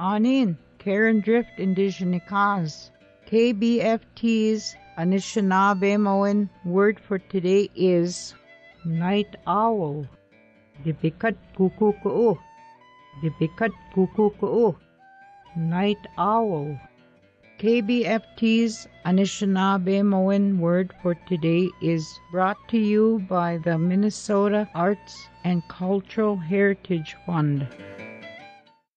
Anin, Karen Drift Indigenikaz. KBFT's Anishinaabe word for today is night owl. dibikad gookooko'oo. dibikad gookooko'oo. Night owl. KBFT's Anishinaabe word for today is brought to you by the Minnesota Arts and Cultural Heritage Fund.